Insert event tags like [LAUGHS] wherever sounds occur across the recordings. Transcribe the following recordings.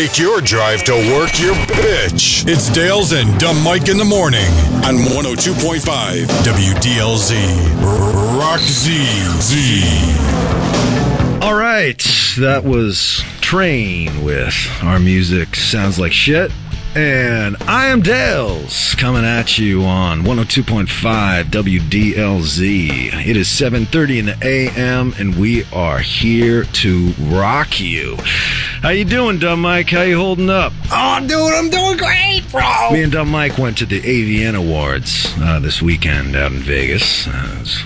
make your drive to work your bitch. It's Dale's and Dumb Mike in the morning on 102.5 WDLZ. Rock Z. Z. All right, that was Train with Our Music Sounds Like Shit. And I am Dales coming at you on 102.5 WDLZ. It is 7:30 in the AM and we are here to rock you. How you doing, Dumb Mike? How you holding up? Oh, dude, I'm doing great, bro. Me and Dumb Mike went to the AVN Awards uh, this weekend out in Vegas. Uh, it was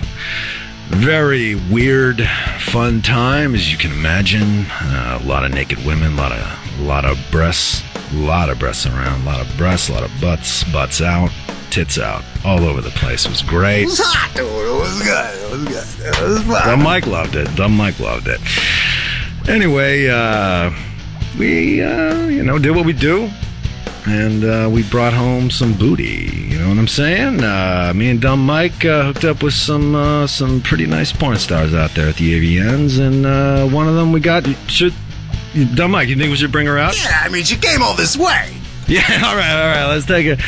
very weird, fun time, as you can imagine. Uh, a lot of naked women, a lot of, lot of breasts, a lot of breasts around, a lot of breasts, a lot of butts, butts out, tits out, all over the place. It was great. It was hot, dude. It was good. It was good. It was fun. Dumb Mike loved it. Dumb Mike loved it. Anyway, uh, we, uh, you know, did what we do. And uh, we brought home some booty. You know what I'm saying? Uh, me and Dumb Mike uh, hooked up with some uh, some pretty nice porn stars out there at the AVNs, and uh, one of them we got. Should Dumb Mike? You think we should bring her out? Yeah, I mean, she came all this way. [LAUGHS] Yeah, all right, all right. Let's take it.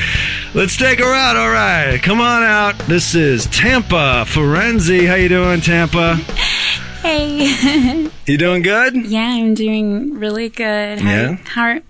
Let's take her out. All right, come on out. This is Tampa Forenzi. How you doing, Tampa? Hey. [LAUGHS] You doing good? yeah, I'm doing really good. How, Yeah? How are,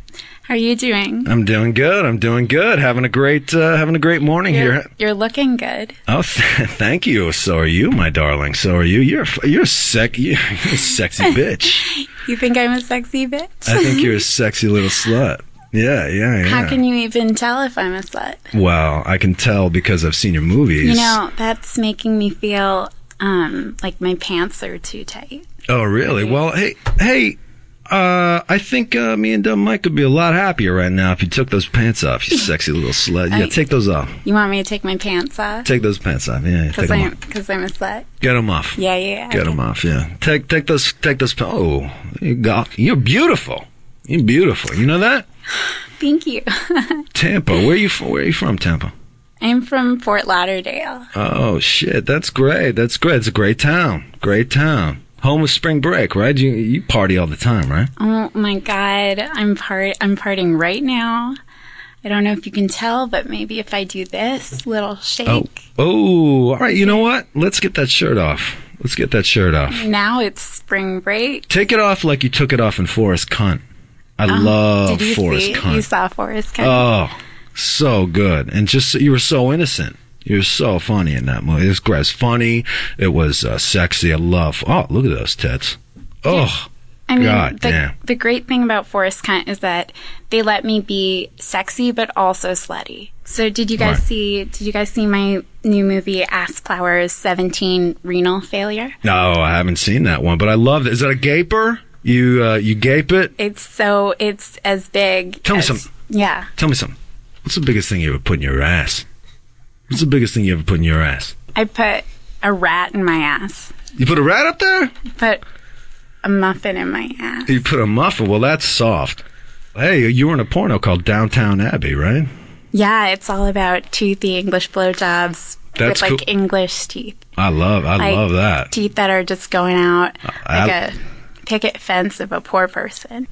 how are you doing? I'm doing good. I'm doing good. Having a great uh, having a great morning You're, here. you're looking good. Oh, th- [LAUGHS] thank you. So are you, my darling. So are you. You're a- you're a sec [LAUGHS] you're a sexy [LAUGHS] bitch. You think I'm a sexy bitch? I think you're a sexy little slut. Yeah, yeah, yeah. How can you even tell if I'm a slut? Well, I can tell because I've seen your movies. You know, that's making me feel um, like my pants are too tight. Oh, really? Well, hey, hey. Uh, I think uh, me and Dumb Mike would be a lot happier right now if you took those pants off, you [LAUGHS] sexy little slut. Yeah, I- take those off. You want me to take my pants off? Take those pants off. Yeah, Because I'm, cause I'm a slut? Get them off. Yeah, yeah, yeah. Get them off, yeah. Take take those take those. Oh, you got you're beautiful. You're beautiful. You know that? [SIGHS] Thank you. [LAUGHS] Tampa. Where you from? Where are you from, Tampa? I'm from Fort Lauderdale. Oh shit, that's great. That's great. It's a great town. Great town. Home of spring break, right? You you party all the time, right? Oh my god, I'm part I'm partying right now. I don't know if you can tell, but maybe if I do this little shake. Oh, oh. All right. You know what? Let's get that shirt off. Let's get that shirt off. Now it's spring break. Take it off like you took it off in Forrest Cunt. I oh, love Did you Forrest see? Cunt. You saw Forrest Gump. Oh, so good. And just, you were so innocent. You were so funny in that movie. Was. It was funny. It was uh, sexy. I love, oh, look at those tits. Oh, I mean, God the, damn. the great thing about Forrest Cunt is that they let me be sexy but also slutty. So did you guys Right. see? Did you guys see my new movie Ass Flowers 17 Renal Failure? no, I haven't seen that one, but I love it. Is that a gaper? You, uh, you gape it? It's so it's as big. Tell me as- something. Yeah, Tell me something. What's the biggest thing you ever put in your ass? What's the biggest thing you ever put in your ass? I put a rat in my ass. You put a rat up there? Put a muffin in my ass. You put a muffin. Well, that's soft. Hey, you were in a porno called Downtown Abbey, right? Yeah, it's all about toothy English blowjobs That's with like cool. English teeth. I love, I Like, love that. Teeth that are just going out I- like a picket fence of a poor person.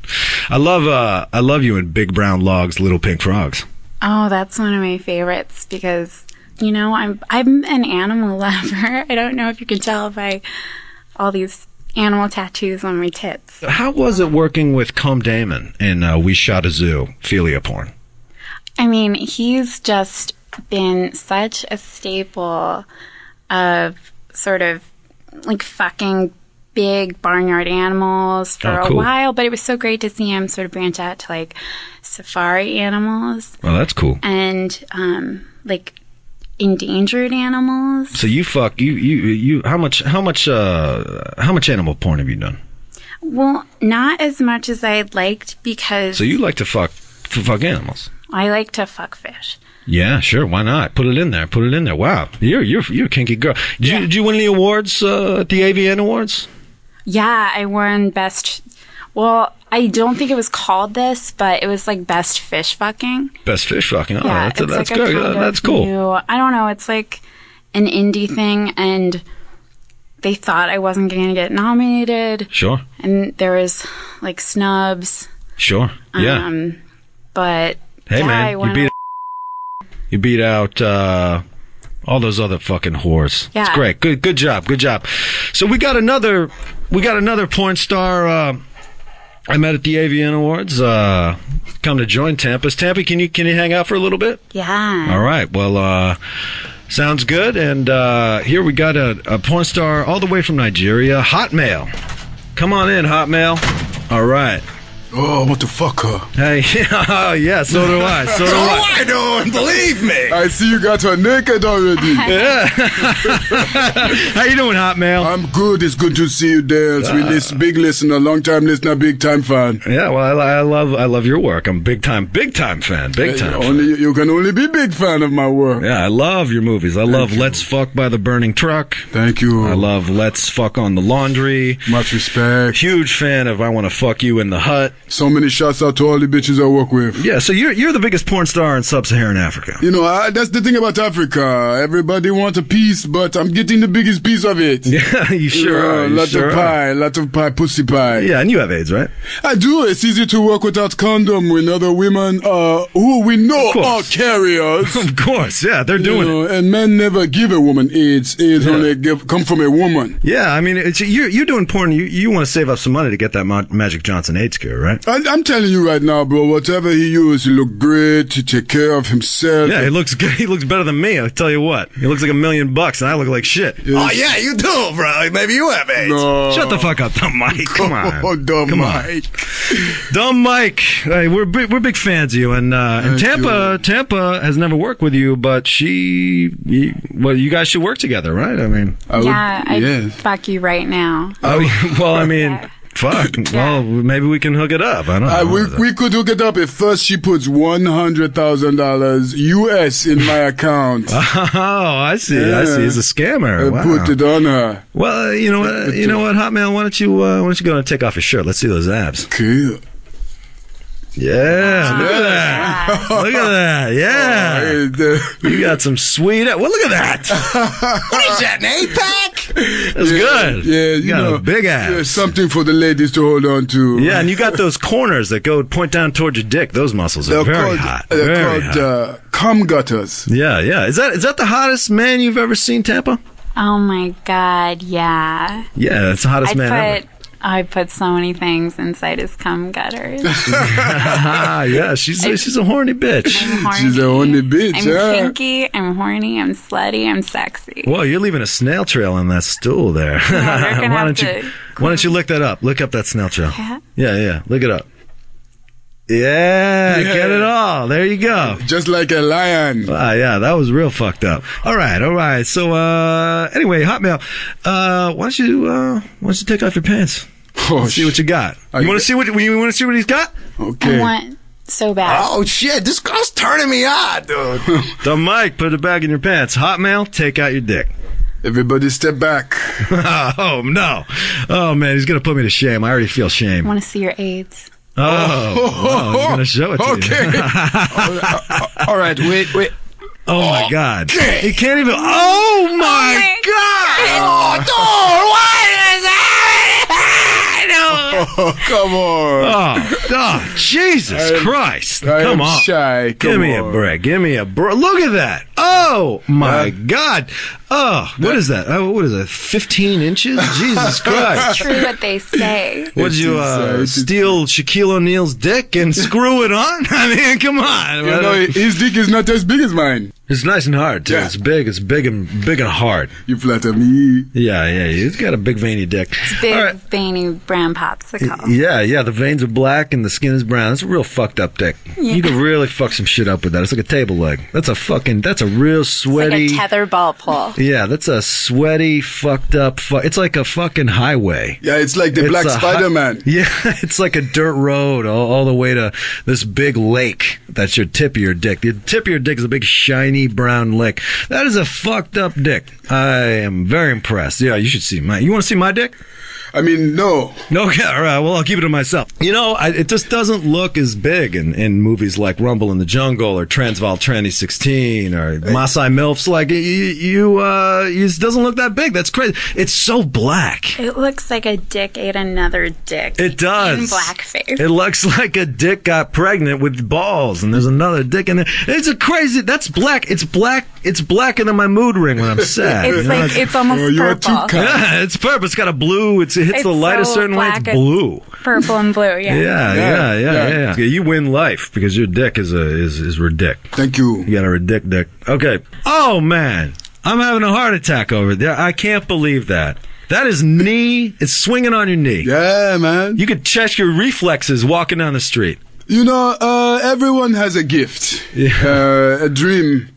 I love, uh, I love you in Big Brown Logs, Little Pink Frogs. Oh, that's one of my favorites because you know I'm I'm an animal [LAUGHS] lover. I don't know if you can tell by all these animal tattoos on my tits. How was it working with Cum Damon in uh, We Shot a Zoo, Philia porn? I mean, he's just been such a staple of sort of like fucking big barnyard animals for Oh, a while, but it was so great to see him sort of branch out to like safari animals Well, that's cool. and um like endangered animals. So you fuck you you you how much how much uh how much animal porn have you done? Well, not as much as I'd liked because So you like to fuck to fuck animals? I like to fuck fish. Yeah, sure. Why not? Put it in there. Put it in there. Wow, you're you're you're a kinky girl. Did you did you win any awards uh, at the AVN Awards? Yeah, I won best. Well, I don't think it was called this, but it was like best fish fucking. Best fish fucking. Oh, yeah, that's that's like good. kind that's cool. new- I don't know. It's like an indie thing, and they thought I wasn't going to get nominated, Sure. and there was like snubs. Sure. Yeah. Um, but hey yeah, I man, you beat you beat out uh, all those other fucking whores. Yeah. It's great. Good good job. Good job. So we got another we got another porn star uh, I met at the AVN Awards. Uh, come to join Tampa's. Tampa, can you can you hang out for a little bit? yeah. All right. Well, uh, sounds good. And uh, here we got a, a porn star all the way from Nigeria, Hotmail. Come on in, Hotmail. All right. Oh, what the fucker? Hey, [LAUGHS] oh, yeah, so do I. So do [LAUGHS] Oh, I. I don't believe me. I see you got her naked already. [LAUGHS] Yeah. How you doing, Hotmail? I'm good. It's good to see you, Dales. Uh. we listen, big listener, long time listener, big time fan. Yeah, well, I, I love I love your work. I'm a big time, big time fan. Big time. fan. Only you can only be big fan of my work. Yeah, I love your movies. I love Let's Fuck by the Burning Truck. Thank you. I love Let's Fuck on the Laundry. much respect. Huge fan of I Want to Fuck You in the Hut. So many shouts out to all the bitches I work with. Yeah, so you're you're the biggest porn star in sub-Saharan Africa. You know, I, that's the thing about Africa. Everybody wants a piece, but I'm getting the biggest piece of it. [LAUGHS] Yeah, you sure Yeah, are. You lot sure of pie, a lot of pie, pussy pie. Yeah, and you have AIDS, right? I do. It's easy to work without condom with other women uh, who we know are carriers. [LAUGHS] Of course, yeah, they're You doing it. and men never give a woman AIDS. AIDS Yeah. only give, come from a woman. Yeah, I mean, it's, you're you're doing porn. You you want to save up some money to get that Ma- Magic Johnson AIDS cure, right? I, I'm telling you right now, bro. Whatever he used, he look great. He take care of himself. Yeah, he looks good. He looks better than me. I'll tell you what. He looks like a million bucks, and I look like shit. Oh, yeah, you do, bro. Maybe you have AIDS. No. Shut the fuck up, dumb Mike. Come on, Oh, dumb Come on. Mike. dumb Mike. Hey, we're big, we're big fans of you, and uh, and Thank Tampa Tampa has never worked with you, but she, you, well, you guys should work together, right? I mean, I would- Yeah, I'd yes. fuck you right now. oh, [LAUGHS] well, I mean, Yeah. Fuck. [LAUGHS] Well, maybe we can hook it up. I don't know. Uh, we, we could hook it up if first she puts one hundred thousand dollars US in my account. [LAUGHS] Oh, I see. I see. He's a scammer. Wow. put it on her. Well, uh, you know what? You know what, Hotmail? Why don't you uh, why don't you go and take off your shirt? Let's see those abs. Okay. Yeah, look at that. Look at that. [LAUGHS] Yeah, Hey, the- you got some sweet. Well, look at that. [LAUGHS] What is that, an eight-pack? That's good. Yeah, you, got know, a big yeah, ass. something for the ladies to hold on to. Yeah, and you got those corners that go point down towards your dick. Those muscles are They're very called, hot. They're Very called hot. uh, cum gutters. yeah, yeah. Is that is that the hottest man you've ever seen, Tampa? Oh my god, yeah. Yeah, that's the hottest I man ever. Put I put so many things inside his cum gutters. Ah, [LAUGHS] [LAUGHS] yeah, she's a, she's a horny bitch. Horny. She's a horny bitch, I'm yeah. kinky, I'm horny, I'm slutty, I'm sexy. Well, you're leaving a snail trail on that stool there. they're [LAUGHS] why don't to you Why don't you look that up? Look up that snail trail. Yeah? Yeah, yeah. Look it up. Yeah, Yeah. get it all. There you go. Just like a lion. Ah, yeah, that was real fucked up. All right, all right. So, uh, anyway, Hotmail, uh, why don't you, uh, why don't you take off your pants? Oh, see what you got. Are You you- want to see what you want to see what he's got? Okay. I want so bad. Oh, shit. This girl's turning me on, dude. [LAUGHS] The mic, put it back in your pants. Hotmail, take out your dick. Everybody step back. [LAUGHS] oh no! Oh man, he's gonna put me to shame. I already feel shame. I shame. want to see your AIDS. Oh, oh, he's gonna show it to Okay. [LAUGHS] you. All right, wait, wait. Oh my god! Okay. He can't even. Oh, oh my god! Oh, dude, what is happening? Oh, come on. [LAUGHS] Oh, oh Jesus am- Christ! I Come on, shy. give Come me a break. Give me a break. Look at that! Oh my Uh, God! Oh, what is that? Oh, what is that? Fifteen inches? [LAUGHS] Jesus Christ! True what they say. What did you uh, it is- steal Shaquille O'Neal's dick and [LAUGHS] screw it on? [LAUGHS] I mean, come on! You know, his dick is not as big as mine. It's nice and hard too. Yeah. It's big. It's big and big and hard. You flatter me. Yeah, yeah. He's got a big veiny dick. It's Big, All right. veiny brown popsicle. Yeah, yeah. The veins are black and the skin is brown. That's a real fucked up dick. You could really fuck some shit up with that. It's like a table leg. That's a fucking. That's a real sweaty. Like sweaty. a tether ball pull. Yeah, that's a sweaty, fucked up. Fu- it's like a fucking highway. Yeah, it's like the It's Black Spider Man. [LAUGHS] Yeah, it's like a dirt road all, all the way to this big lake. That's your tip of your dick. The tip of your dick is a big shiny brown lake. That is a fucked up dick. I am very impressed. Yeah, you should see my. You want to see my dick? I mean, no. No, [LAUGHS] Okay, all right. Well, I'll keep it to myself. You know, I, it just doesn't look as big in, in movies like Rumble in the Jungle or Transvaal Tranny 16 or Masai Milfs. Like, you, you, uh, it doesn't look that big. That's crazy. It's so black. It looks like a dick ate another dick. It does. In blackface. It looks like a dick got pregnant with balls, and there's another dick in there. It's a crazy. That's black. It's black. It's blacker than my mood ring when I'm [LAUGHS] sad. it's you know? like it's almost Oh, you are purple. kind. yeah, it's purple. It's got a blue. It's, it hits the It's light a so certain way. It's black, it's- blue. Purple and blue, yeah. Yeah, yeah, yeah, yeah. yeah, yeah. You win life because your dick is a is is ridic. Thank you. You got a ridic dick. Okay. Oh man, I'm having a heart attack over there. I can't believe that. That is knee. It's swinging on your knee. Yeah, man. You could check your reflexes walking down the street. You know, uh, everyone has a gift, uh, a dream,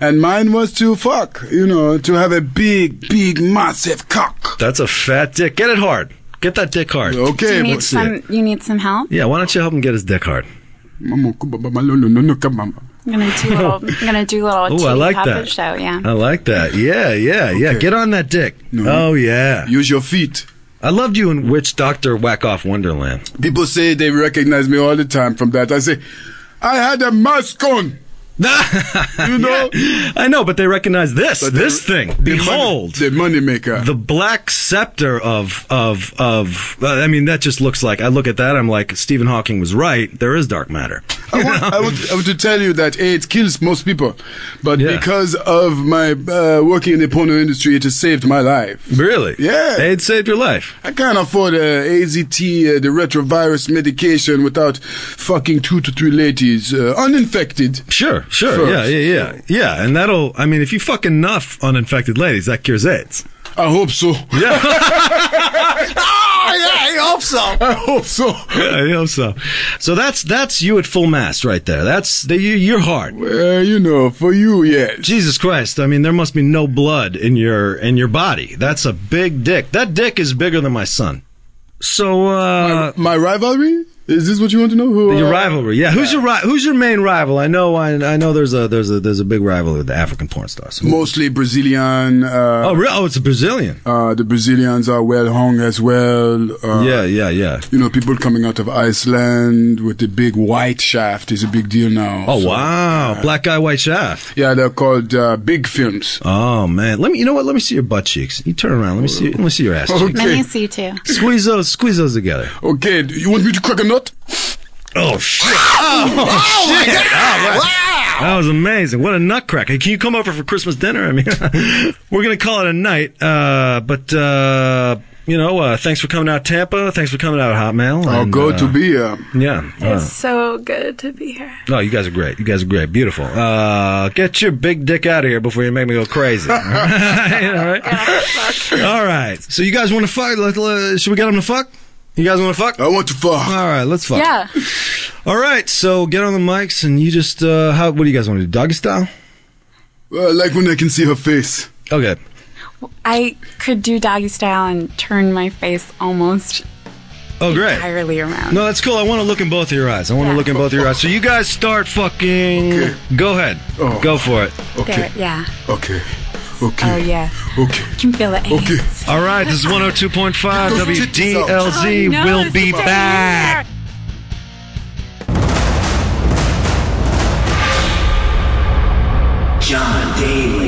and mine was to fuck. You know, to have a big, big, massive cock. That's a fat dick. Get it hard. Get that dick hard. Do Okay, you need but some you need some help? Yeah, why don't you help him get his dick hard? I'm gonna do little I'm gonna do a little Ooh, I titty like puppet that. show, yeah. I like that. Yeah, yeah, yeah. Okay. Get on that dick. Oh yeah. use your feet. I loved you in Witch Doctor Whack Off Wonderland. People say they recognize me all the time from that. I say, I had a mask on. You know? [LAUGHS] I know, but they recognize this. But this thing. the Behold. money, the money maker. the black scepter of of of uh, I mean that just looks like I look at that I'm like Stephen Hawking was right there is dark matter I want, [LAUGHS] I, want, I want to tell you that AIDS kills most people, but Yeah. because of my uh, working in the porno industry, it has saved my life. really Yeah. it saved your life I can't afford uh, AZT, uh, the retrovirus medication, without fucking two to three ladies uh, uninfected. sure sure First. yeah yeah yeah yeah and that'll I mean if you fuck enough uninfected ladies that cures AIDS I hope so. yeah Oh, [LAUGHS] yeah, I hope so. I hope so. Yeah, I hope so so that's that's you at full mast right there that's the, you, you're hard Uh, you know, for you, yes. Jesus Christ! I mean, there must be no blood in your in your body. That's a big dick. That dick is bigger than my son. So, uh, My rivalry? Is this what you want to know? Who, your uh, rivalry, yeah. Who's your ri- Who's your main rival? I know, I, I know. There's a there's a there's a big rivalry with the African porn stars. Mostly Brazilian. Uh, oh, real? Oh, it's a Brazilian. uh, the Brazilians are well hung as well. Uh, yeah, yeah, yeah. You know, people coming out of Iceland with the big white shaft is a big deal now. Oh So, wow, black guy, white shaft. Yeah, they're called uh, big films. Oh man, let me. You know what? Let me see your butt cheeks. You turn around. Let me see. Let me see your ass [LAUGHS] cheeks. Okay. Let me see you too. Squeeze those. Squeeze those together. Okay, do you want me to crack a nut? Oh shit! Oh, shit! That was amazing. What a nutcracker. Can you come over for Christmas dinner? I mean, [LAUGHS] we're going to call it a night. Uh, but, uh, you know, uh, thanks for coming out, Tampa. Thanks for coming out, Hotmail. Oh, And, good uh, to be here. Yeah. Uh, It's so good to be here. no, you guys are great. You guys are great. Beautiful. Uh, get your big dick out of here before you make me go crazy. [LAUGHS] All right. [LAUGHS] All right. All right. So you guys want to fuck? Let- let- Should we get them to fuck? You guys want to fuck? I want to fuck. All right, let's fuck. Yeah. [SIGHS] All right, so get on the mics and you just uh how what do you guys want to do? Doggy style? Uh, like when I can see her face. Okay. I could do doggy style and turn my face almost Oh great. entirely around. No, that's cool. I want to look in both of your eyes. I want to look in both of your eyes. So you guys start fucking Okay. Go ahead. Oh. Go for it. Okay. There, yeah. Okay. Okay. Oh yeah. Okay. I can feel it. Okay. [LAUGHS] All right, this is 102.5 Those titties out. WDLZ. Oh, no, we'll be back. here. Jon Daly.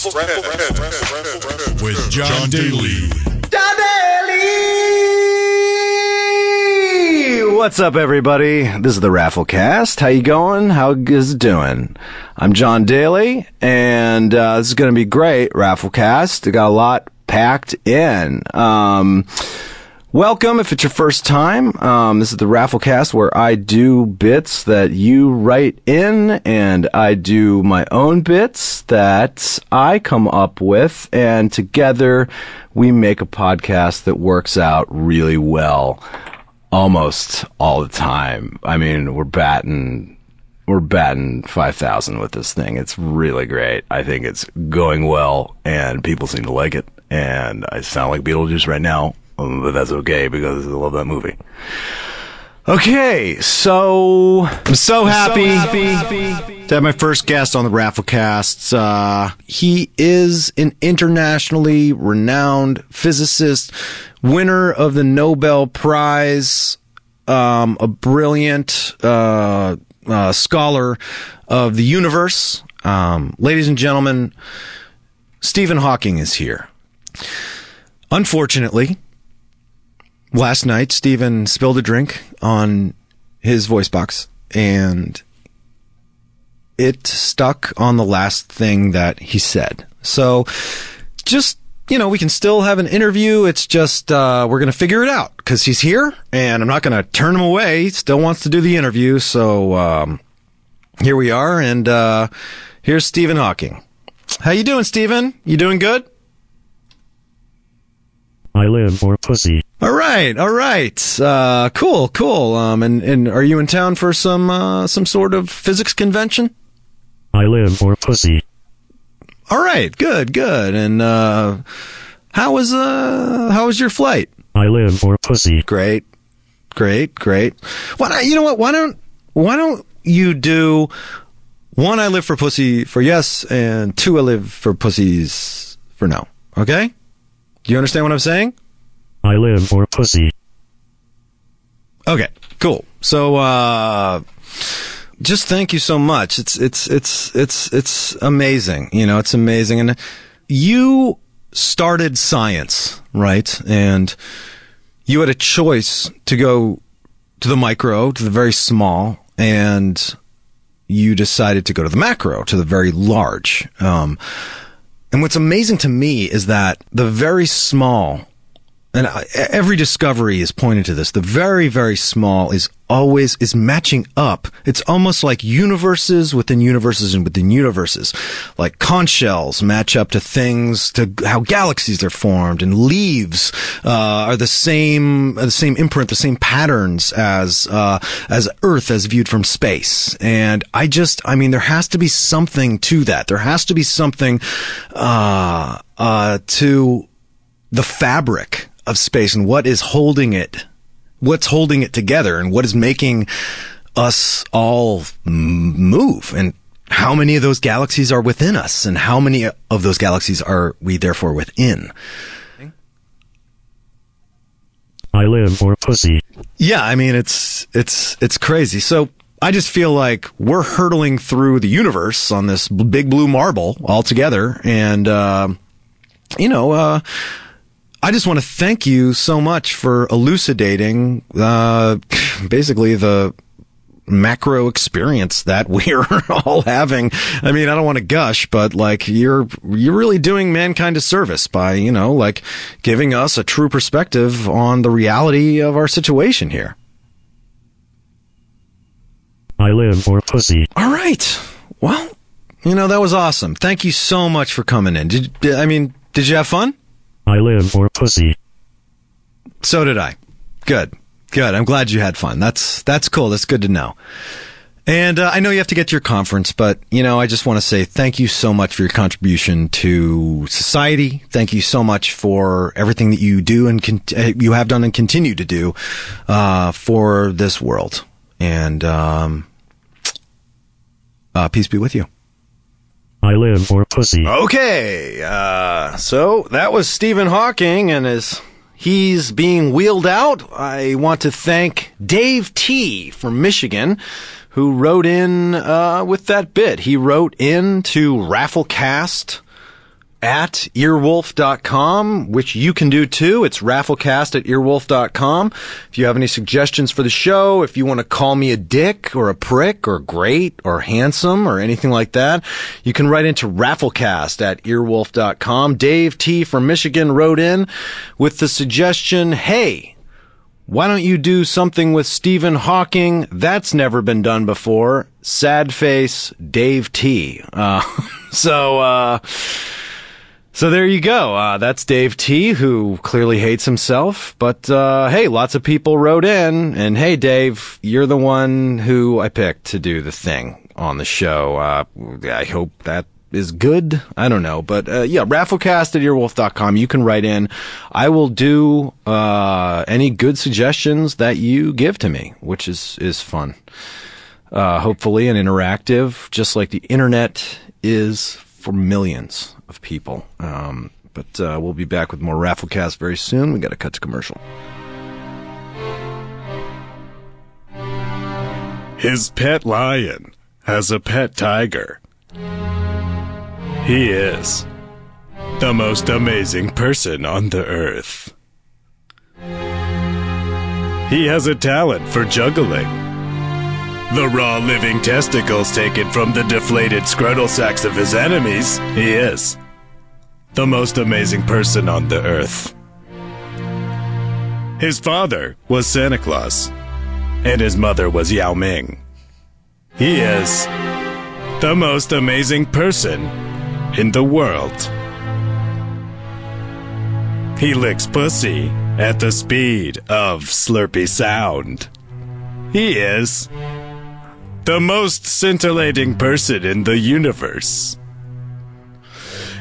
It's Rafflecast with Jon Daly. What's up, everybody? This is the Rafflecast. How you going? How is it doing? I'm Jon Daly, and uh, this is going to be great. Rafflecast. We got a lot packed in. Um, welcome if it's your first time. Um, this is the Rafflecast where I do bits that you write in, and I do my own bits that I come up with, and together we make a podcast that works out really well almost all the time. I mean, we're batting we're batting 5000 with this thing. It's really great. I think it's going well and people seem to like it and I sound like Beetlejuice right now, but that's okay because I love that movie. Okay, so I'm so happy, to have my first guest on the Rafflecast. Uh, he is an internationally renowned physicist, winner of the Nobel Prize, um, a brilliant uh, uh, scholar of the universe. Um, ladies and gentlemen, Stephen Hawking is here. Unfortunately, last night Stephen spilled a drink on his voice box and it stuck on the last thing that he said. So just you know, we can still have an interview. It's just uh, we're going to figure it out because he's here, and I'm not going to turn him away. He still wants to do the interview, so um, here we are, and uh, here's Stephen Hawking. How you doing, Stephen? You doing good? I live for pussy. All right, all right, uh, cool, cool. Um, and and are you in town for some uh, some sort of physics convention? I live for pussy. All right, good, good. And uh, how was uh how was your flight? I live for pussy. Great, great, great. Why don't, you know what? Why don't why don't you do one? I live for pussy for yes, and two I live for pussies for no. Okay? Do you understand what I'm saying? I live for pussy. Okay, cool. So uh just thank you so much. It's it's it's it's it's amazing. You know, it's amazing. And you started science, right? And you had a choice to go to the micro, to the very small, and you decided to go to the macro, to the very large. Um, and what's amazing to me is that the very small and I- every discovery is pointed to this. The very, very small is always is matching up. It's almost like universes within universes and within universes. Like conch shells match up to things, to how galaxies are formed, and leaves uh, are the same, the same imprint, the same patterns as uh, as Earth as viewed from space. And I just, I mean, there has to be something to that. There has to be something uh, uh, to the fabric of space and what is holding it, what's holding it together and what is making us all move and how many of those galaxies are within us and how many of those galaxies are we therefore within. I live for pussy. Yeah, I mean it's it's it's crazy. So I just feel like we're hurtling through the universe on this big blue marble all together, and uh, you know, uh, I just want to thank you so much for elucidating uh, [LAUGHS] basically the macro experience that [LAUGHS] we're all having. I mean, I don't want to gush, but like you're you're really doing mankind a service by, you know, like giving us a true perspective on the reality of our situation here. I live for pussy. All right. Well, you know, that was awesome. Thank you so much for coming in. Did I mean, did you have fun? I live for pussy. So did I. Good. Good. I'm glad you had fun. That's that's cool. That's good to know. And uh, I know you have to get to your conference, but you know, I just want to say thank you so much for your contribution to society. Thank you so much for everything that you do and con- uh, you have done and continue to do uh, for this world. And um, uh, peace be with you. I live for pussy. Okay, uh, so that was Stephen Hawking, and as he's being wheeled out, I want to thank Dave T from Michigan, who wrote in uh, with that bit. He wrote in to Rafflecast at earwolf.com, which you can do too. It's rafflecast at earwolf.com. If you have any suggestions for the show, if you want to call me a dick or a prick or great or handsome or anything like that, you can write into rafflecast at earwolf.com. Dave T from Michigan wrote in with the suggestion, hey, why don't you do something with Stephen Hawking? That's never been done before. Sad face, Dave T. Uh, [LAUGHS] so, uh, so there you go. Uh, that's Dave T, who clearly hates himself. But uh, hey, lots of people wrote in, and hey, Dave, you're the one who I picked to do the thing on the show. Uh, I hope that is good. I don't know, but uh, yeah, rafflecast at earwolf.com. You can write in. I will do uh, any good suggestions that you give to me, which is is fun. Uh, hopefully, and interactive, just like the internet is for millions of people. Um, but uh, we'll be back with more Rafflecast very soon. We got to cut to commercial. His pet lion has a pet tiger. He is the most amazing person on the earth. He has a talent for juggling. The raw living testicles taken from the deflated scrotal sacks of his enemies, he is the most amazing person on the earth. His father was Santa Claus, and his mother was Yao Ming. He is the most amazing person in the world. He licks pussy at the speed of Slurpy sound. He is the most scintillating person in the universe.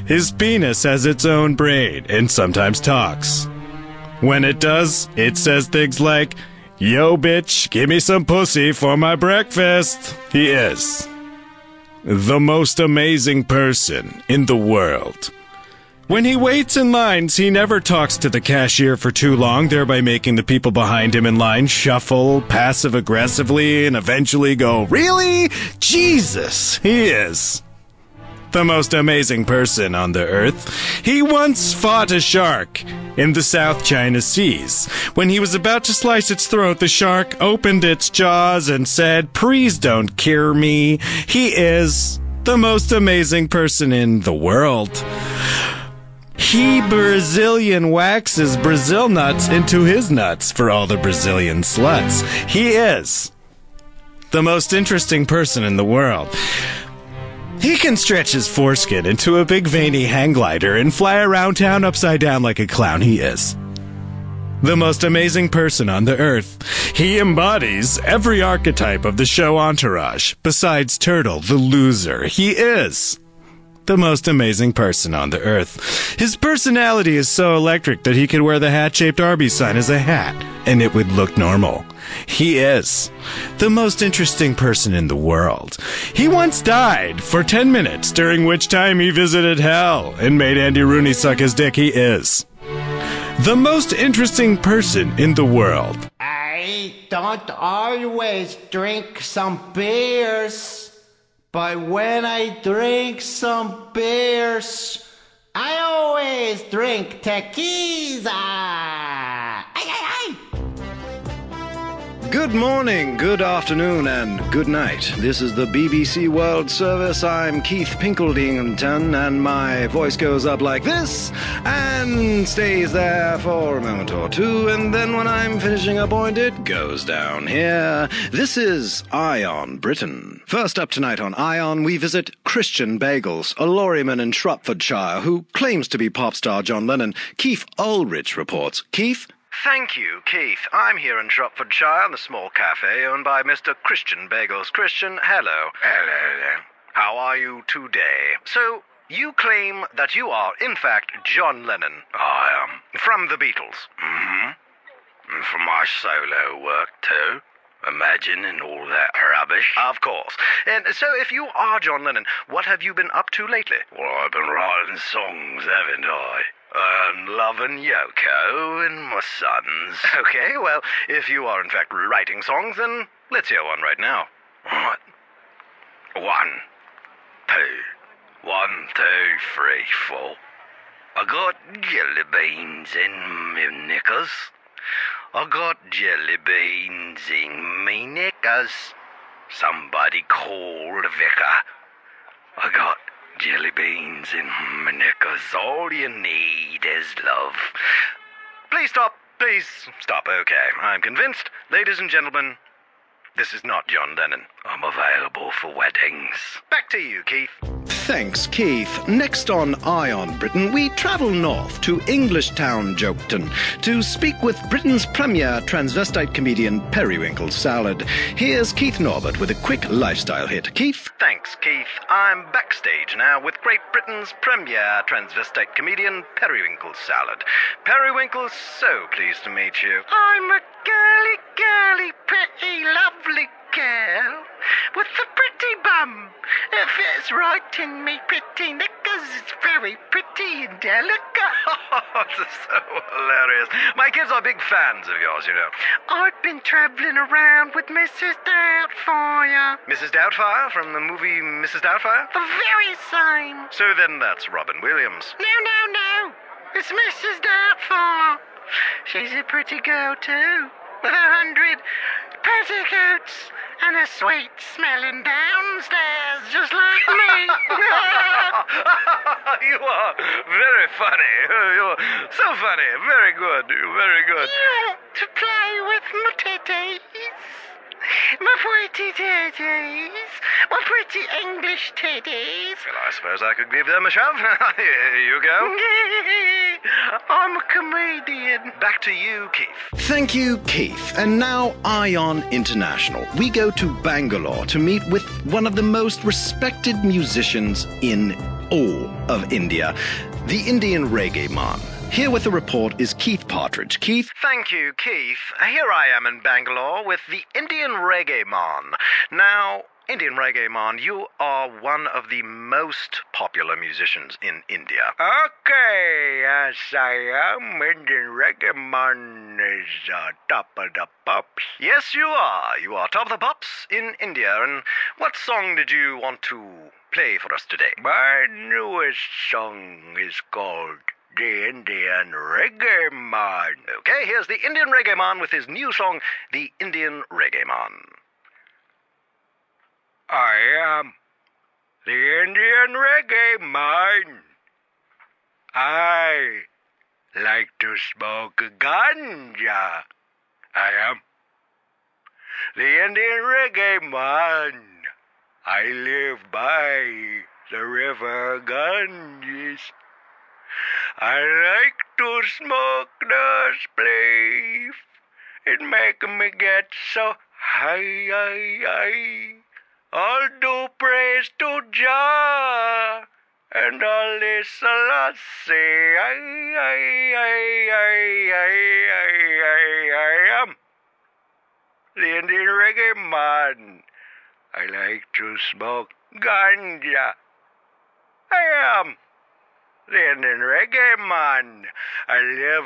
His penis has its own brain and sometimes talks. When it does, it says things like, Yo, bitch, give me some pussy for my breakfast. He is the most amazing person in the world. When he waits in lines, he never talks to the cashier for too long, thereby making the people behind him in line shuffle passive aggressively and eventually go, Really? Jesus! He is the most amazing person on the earth. He once fought a shark in the South China Seas. When he was about to slice its throat, the shark opened its jaws and said, Please don't cure me. He is the most amazing person in the world. He Brazilian waxes Brazil nuts into his nuts for all the Brazilian sluts. He is the most interesting person in the world. He can stretch his foreskin into a big veiny hang glider and fly around town upside down like a clown. He is the most amazing person on the earth. He embodies every archetype of the show Entourage, besides Turtle, the loser. He is the most amazing person on the earth. His personality is so electric that he could wear the hat shaped Arby's sign as a hat, and it would look normal. He is the most interesting person in the world. He once died for 10 minutes, during which time he visited hell and made Andy Rooney suck his dick. He is the most interesting person in the world. I don't always drink some beers, but when I drink some beers, I always drink tequila. Good morning, good afternoon, and good night. This is the BBC World Service. I'm Keith Pinkledington, and my voice goes up like this and stays there for a moment or two, and then when I'm finishing a point, it goes down here. This is Ion Britain. First up tonight on Ion, we visit Christian Bagels, a lorryman in Shropshire who claims to be pop star John Lennon. Keith Ulrich reports. Keith? Thank you, Keith. I'm here in Shropshire, in the small cafe owned by Mr. Christian Bagels. Christian, hello. Hello. How are you today? So, you claim that you are, in fact, John Lennon. I am. From the Beatles. Mm-hmm. And from my solo work, too. Imagining all that rubbish. Of course. And so, if you are John Lennon, what have you been up to lately? Well, I've been writing songs, haven't I? And loving Yoko and my sons. [LAUGHS] Okay, well, if you are in fact writing songs, then let's hear one right now. What? One, two, one, two, three, four. I got jelly beans in me knickers. I got jelly beans in me knickers. Somebody called vicar. I got jelly beans and my knickers. All you need is love. Please stop. Please stop. Okay, I'm convinced. Ladies and gentlemen, this is not John Lennon. I'm available for weddings. Back to you, Keith. Thanks, Keith. Next on Ion Britain, we travel north to Englishtown, Joketon, to speak with Britain's premier transvestite comedian Periwinkle Salad. Here's Keith Norbert with a quick lifestyle hit. Keith? Thanks, Keith. I'm backstage now with Great Britain's premier transvestite comedian Periwinkle Salad. Periwinkle, so pleased to meet you. I'm a girly, girly, pretty, lovely girl with a pretty bum. It fits right in me pretty knickers. It's very pretty and delicate. [LAUGHS] Oh, this is so hilarious. My kids are big fans of yours, you know. I've been travelling around with Mrs. Doubtfire. Mrs. Doubtfire from the movie Mrs. Doubtfire? The very same. So then that's Robin Williams. No, no, no. It's Mrs. Doubtfire. She's a pretty girl, too. With a hundred petticoats and a sweet smelling downstairs, just like me. [LAUGHS] you are very funny. You're so funny. Very good. Very good. Yeah, to play with my titties. My pretty titties. My pretty English teddies. Well, I suppose I could give them a shove. Here [LAUGHS] you go. [LAUGHS] I'm a comedian. Back to you, Keith. Thank you, Keith. And now, Ion International. We go to Bangalore to meet with one of the most respected musicians in all of India, the Indian Reggae Man. Here with the report is Keith Partridge. Keith? Thank you, Keith. Here I am in Bangalore with the Indian Reggae Man. Now, Indian Reggae Man, you are one of the most popular musicians in India. Okay, yes, I am. Indian Reggae Man is uh, top of the pops. Yes, you are. You are top of the pops in India. And what song did you want to play for us today? My newest song is called The Indian Reggae Man. Okay, here's the Indian Reggae Man with his new song, The Indian Reggae Man. I am the Indian Reggae Man. I like to smoke ganja. I am the Indian Reggae Man. I live by the river Ganges. I like to smoke the spliff. It make me get so high, high, high. All do praise to Jah and all is Selassie. I, I, I, I, I, I, I, I am the Indian Reggae Man. I like to smoke ganja. I am the Indian Reggae Man. I live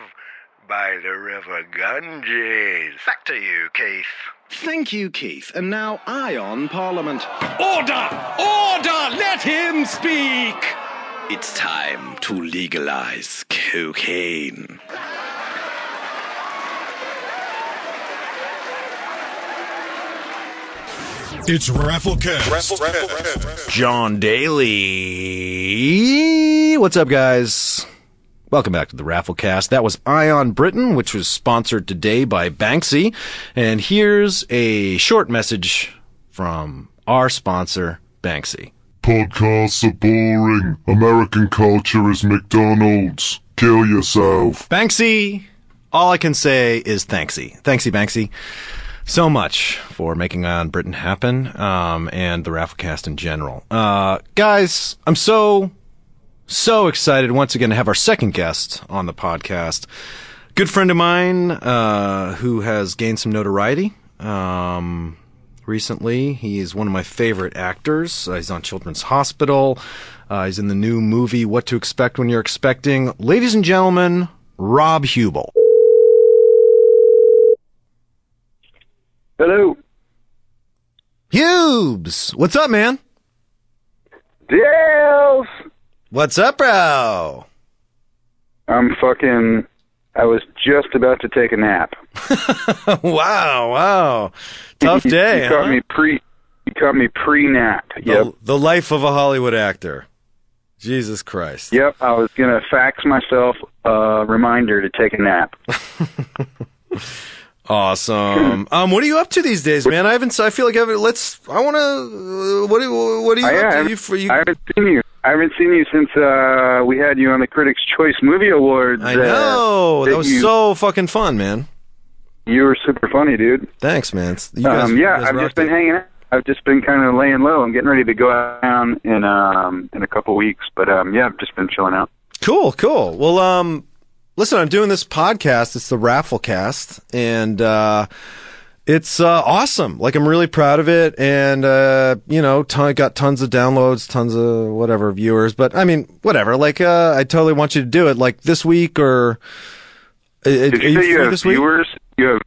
by the river Ganges. Back to you, Keith. Thank you, Keith. And now, I on Parliament. Order! Order! Let him speak! It's time to legalize cocaine. It's Rafflecast. Jon Daly. What's up, guys? Welcome back to the Rafflecast. That was Ion Britain, which was sponsored today by Banksy. And here's a short message from our sponsor, Banksy. Podcasts are boring. American culture is McDonald's. Kill yourself. Banksy, all I can say is thanksy. Thanksy, Banksy. So much for making Ion Britain happen, um, and the Rafflecast in general. Uh, guys, I'm so, so excited once again to have our second guest on the podcast. Good friend of mine, uh, who has gained some notoriety, um, recently. He's one of my favorite actors. Uh, he's on Children's Hospital. Uh, he's in the new movie What to Expect When You're Expecting. Ladies and gentlemen, Rob Huebel. Hello. Hubes! What's up, man? Dales! What's up, bro? I'm fucking. I was just about to take a nap. [LAUGHS] wow, wow. Tough You- day, You caught huh? me pre. You caught me pre-nap. Yep. The, the life of a Hollywood actor. Jesus Christ. Yep. I was gonna fax myself a reminder to take a nap. [LAUGHS] Awesome. [LAUGHS] um, what are you up to these days, man? I haven't. I feel like I haven't. Let's. I want to. What? do- What are you I, up to? You, for you? I haven't seen you. I haven't seen you since uh, we had you on the Critics' Choice Movie Awards. I uh, know that was you, so fucking fun, man. You were super funny, dude. Thanks, man. You guys, um, yeah, I've just been it. hanging out. I've just been kind of laying low. I'm getting ready to go out down in um in a couple weeks, but um yeah, I've just been chilling out. Cool, cool. Well, um, listen, I'm doing this podcast. It's the Rafflecast, and uh, it's uh, awesome. Like, I'm really proud of it, and uh, you know, ton, got tons of downloads, tons of whatever viewers. But I mean, whatever. Like, uh, I totally want you to do it. Like this week or. uh, Did are you say you have this week? viewers? You have.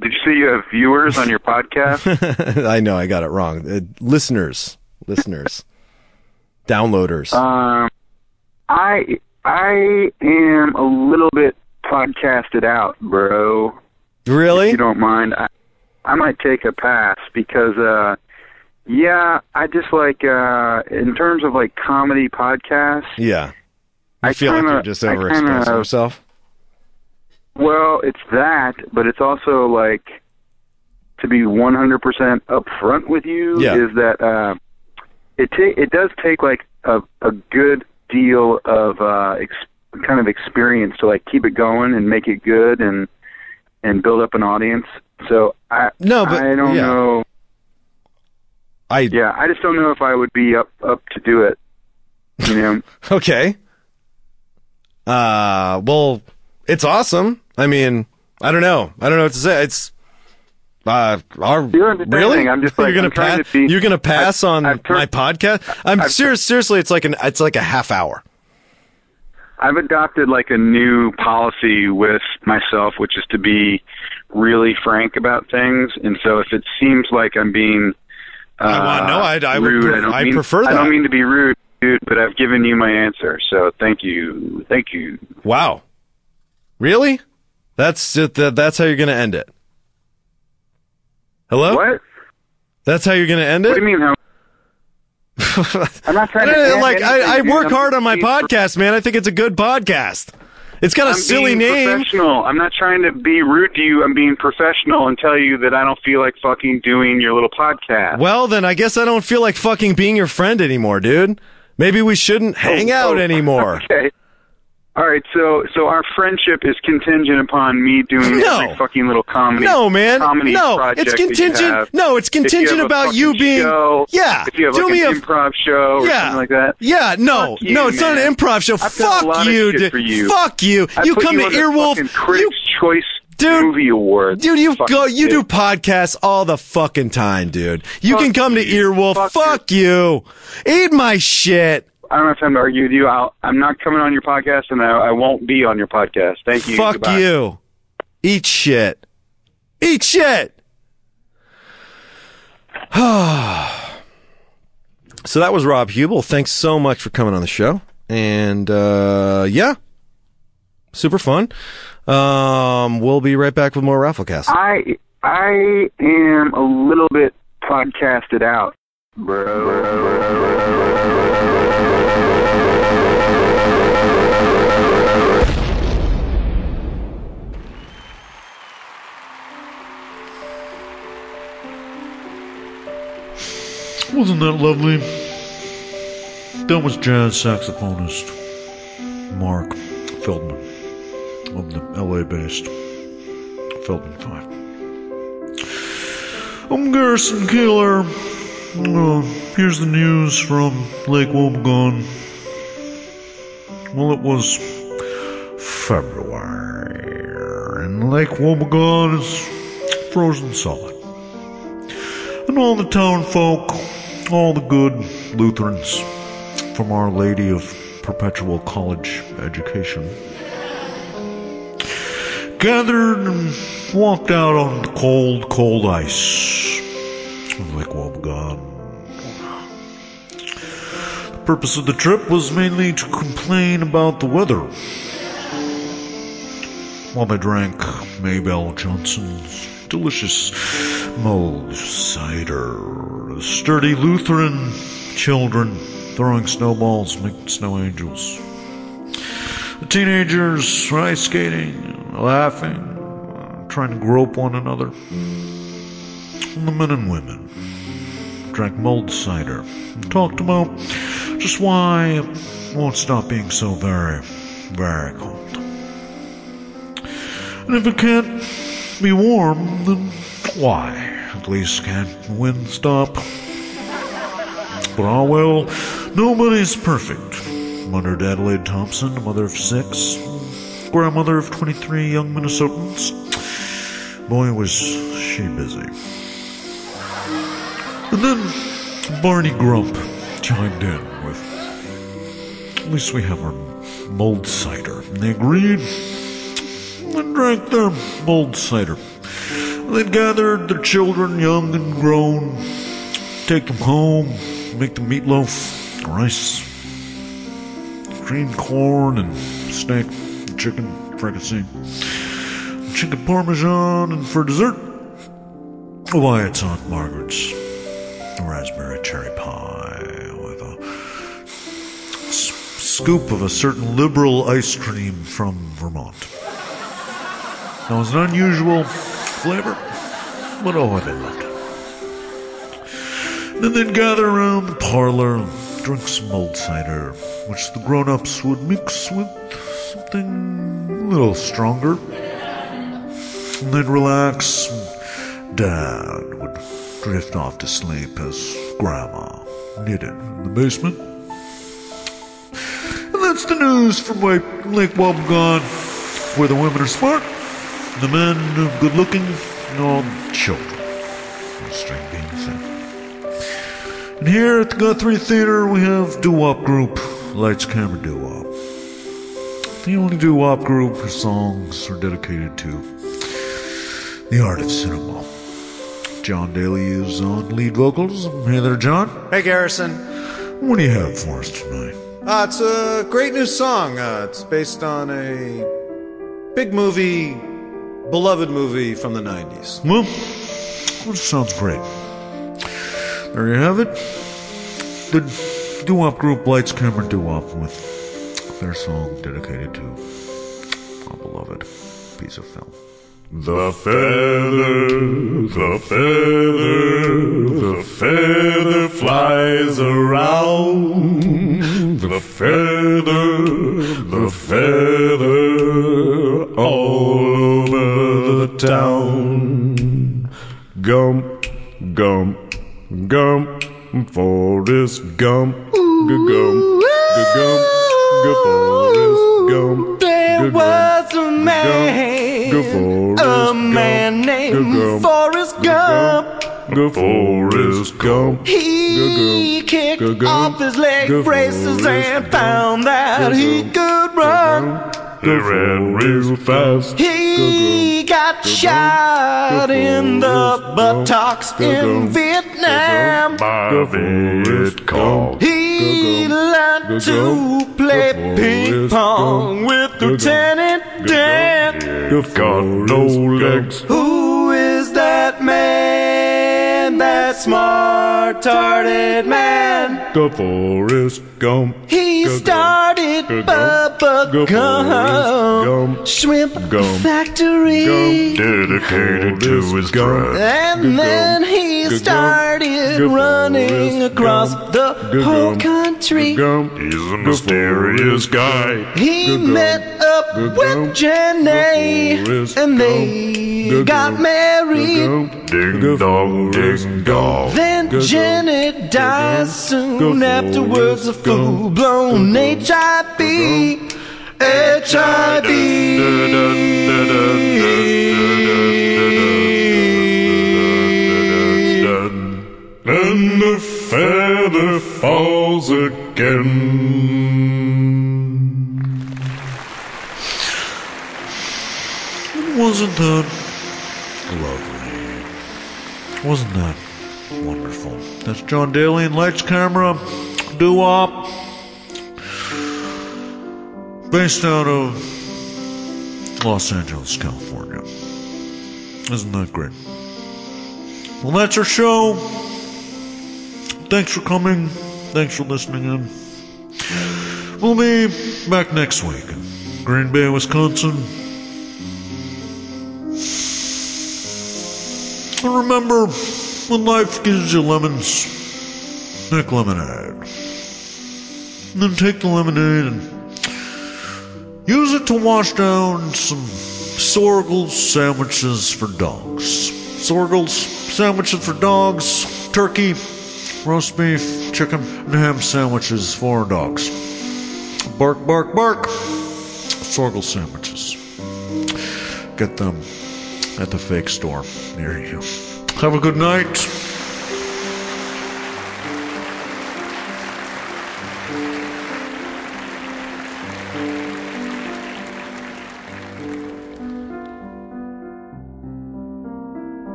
Did you say you have viewers on your podcast? [LAUGHS] I know I got it wrong. Uh, listeners, listeners, downloaders. Um, I I am a little bit podcasted out, bro. Really? If you don't mind, I, I might take a pass because, uh, yeah, I just like uh, in terms of like comedy podcasts. yeah. You I feel like kinda- you're just kinda- yourself. Well, it's that, but it's also like to be 100% upfront with you Yeah. is that uh, it ta- it does take like a a good deal of uh, ex- kind of experience to like keep it going and make it good and and build up an audience. So I No, but- I don't yeah. know. I yeah, I just don't know if I would be up up to do it. You know. [LAUGHS] Okay. Uh, well, it's awesome. I mean, I don't know. I don't know what to say. It's uh, our, really? I'm just [LAUGHS] you're gonna pass. to be- you're gonna pass on I've turned- my podcast. I'm I've- serious. Seriously, it's like an. It's like a half hour. I've adopted like a new policy with myself, which is to be really frank about things. And so if it seems like I'm being uh, I want- no, I- I would rude, pre- I, don't I mean, prefer I don't mean to be rude, dude, but I've given you my answer. So thank you, thank you. Wow. Really? That's that- That's how you're gonna end it. Hello. What? That's how you're gonna end it. What do you mean? How? [LAUGHS] I'm not trying to [LAUGHS] don't know, end like I, I work hard on my podcast, man. I think it's a good podcast. It's got a I'm silly being name. Professional. I'm not trying to be rude to you. I'm being professional and tell you that I don't feel like fucking doing your little podcast. Well, then I guess I don't feel like fucking being your friend anymore, dude. Maybe we shouldn't oh, hang Oh, out oh, [LAUGHS] anymore. Okay. All right, so so our friendship is contingent upon me doing No. every fucking little comedy. No, man. Comedy No, it's you contingent- no, it's you contingent have about you being- show, Yeah, If you have do like me an a- improv show or Yeah. something like that. Yeah, no, Fuck you, no, it's not an improv show. I've Fuck you, dude. you. Fuck you. I you come you to Earwolf. Critics' Choice Movie Awards. Dude, you go. You do podcasts all the fucking time, dude. You Fuck can come to you. Earwolf. Fuck, you. Eat my shit. I don't have time to argue with you. I'll, I'm not coming on your podcast, and I, I won't be on your podcast. Thank you. Fuck Goodbye. you. Eat shit. Eat shit. [SIGHS] so that was Rob Huebel. Thanks so much for coming on the show. And uh, yeah, super fun. Um, we'll be right back with more Rafflecast. I I am a little bit podcasted out, bro. Wasn't that lovely? That was jazz saxophonist Mark Feldman of the LA based Feldman 5. I'm Garrison Keillor. Uh, here's the news from Lake Wobegon. Well, it was February, and Lake Wobegon is frozen solid. And all the town folk, all the good Lutherans from Our Lady of Perpetual College Education, gathered and walked out on the cold, cold ice of Lake Wobegon. The purpose of the trip was mainly to complain about the weather. while they drank Maybell Johnson's delicious mulled cider. The sturdy Lutheran children throwing snowballs making snow angels. The teenagers ice skating, laughing, trying to grope one another. And the men and women drank mulled cider and talked about just why it won't stop being so very, very cold. And if it can't be warm, then why? Least can't win, stop? But ah well, nobody's perfect, muttered Adelaide Thompson, mother of six, grandmother of 23 young Minnesotans. Boy, was she busy. And then Barney Grump chimed in with, At least we have our mulled cider. And they agreed and drank their mulled cider. They gathered their children, young and grown, take them home, make them meatloaf, rice, green corn, and steak, chicken, fricassee, chicken parmesan, and for dessert, why, it's Aunt Margaret's raspberry cherry pie with a scoop of a certain liberal ice cream from Vermont. Now, it's an unusual flavor, but oh, they loved it. Then they'd gather around the parlor and drink some old cider, which the grown ups would mix with something a little stronger. And they'd relax, Dad would drift off to sleep as Grandma knitted in the basement. And that's the news from Lake Wobegon, where the women are smart, the men of good looking, and all the children string being thin. And here at the Guthrie Theater, we have doo wop group Lights Camera Doo Wop. The only doo wop group whose songs are dedicated to the art of cinema. Jon Daly is on lead vocals. Hey there, John. Hey, Garrison. What do you have for us tonight? Uh, it's a great new song. Uh, it's based on a big movie, beloved movie from the 90s. Well, that sounds great. There you have it. The doo wop group Lights Camera Doo Wop with their song dedicated to our beloved piece of film. The feather, the feather, the feather flies around. The feather, the feather, town. Gump, gump, gump, Forrest Gump, gump, gump, Forrest Gump. There was a man, a man named Forrest Gump. Go Forrest Gump. He kicked off his leg braces and found that he could run. He ran real fast. He got shot in the buttocks in Vietnam. By Viet Cong. He learned to play ping pong with Lieutenant Dan. You've got no legs. Who is that man? That smart-hearted man. The Forrest Gump. He started Go, go. Bubba Go Gump, Gump. Shrimp Gump. Factory. Dedicated to his brand. And then he started running across the whole country. He's a mysterious guy. He met up with Forrest and they Go, got married. Ding dong, ding dong. Then Jenny dies soon afterwards Gump. full blown HIV. And the feather falls again. Wasn't that lovely? Wasn't that wonderful? That's Jon Daly and Lights Camera Doo Wop. Based out of Los Angeles, California. Isn't that great? Well, that's our show. Thanks for coming. Thanks for listening in. We'll be back next week in Green Bay, Wisconsin. And remember, when life gives you lemons, make lemonade. And then take the lemonade and use it to wash down some Sorgles sandwiches for dogs. Sorgles sandwiches for dogs, turkey, roast beef, chicken, and ham sandwiches for dogs. Bark, bark, bark. Sorgles sandwiches. Get them at the fake store near you. Have a good night.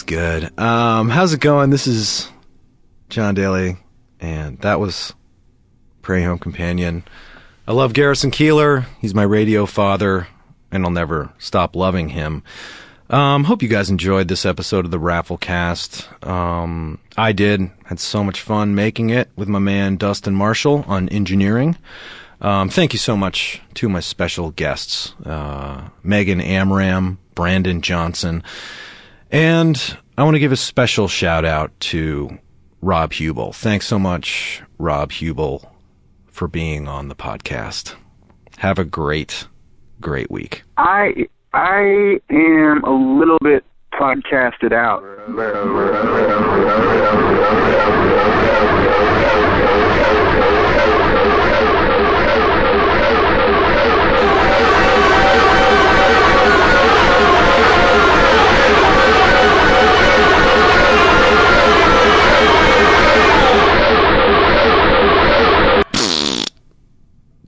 Feels good. Um, how's it going? This is Jon Daly, and that was Prairie Home Companion. I love Garrison Keillor. He's my radio father, and I'll never stop loving him. Um, hope you guys enjoyed this episode of the Rafflecast. Um, I did. Had so much fun making it with my man Dustin Marshall on engineering. Um, thank you so much to my special guests, uh, Megan Amram, Brandon Johnson, and I want to give a special shout out to Rob Huebel. Thanks so much, Rob Huebel, for being on the podcast. Have a great, great week. I I am a little bit podcasted out.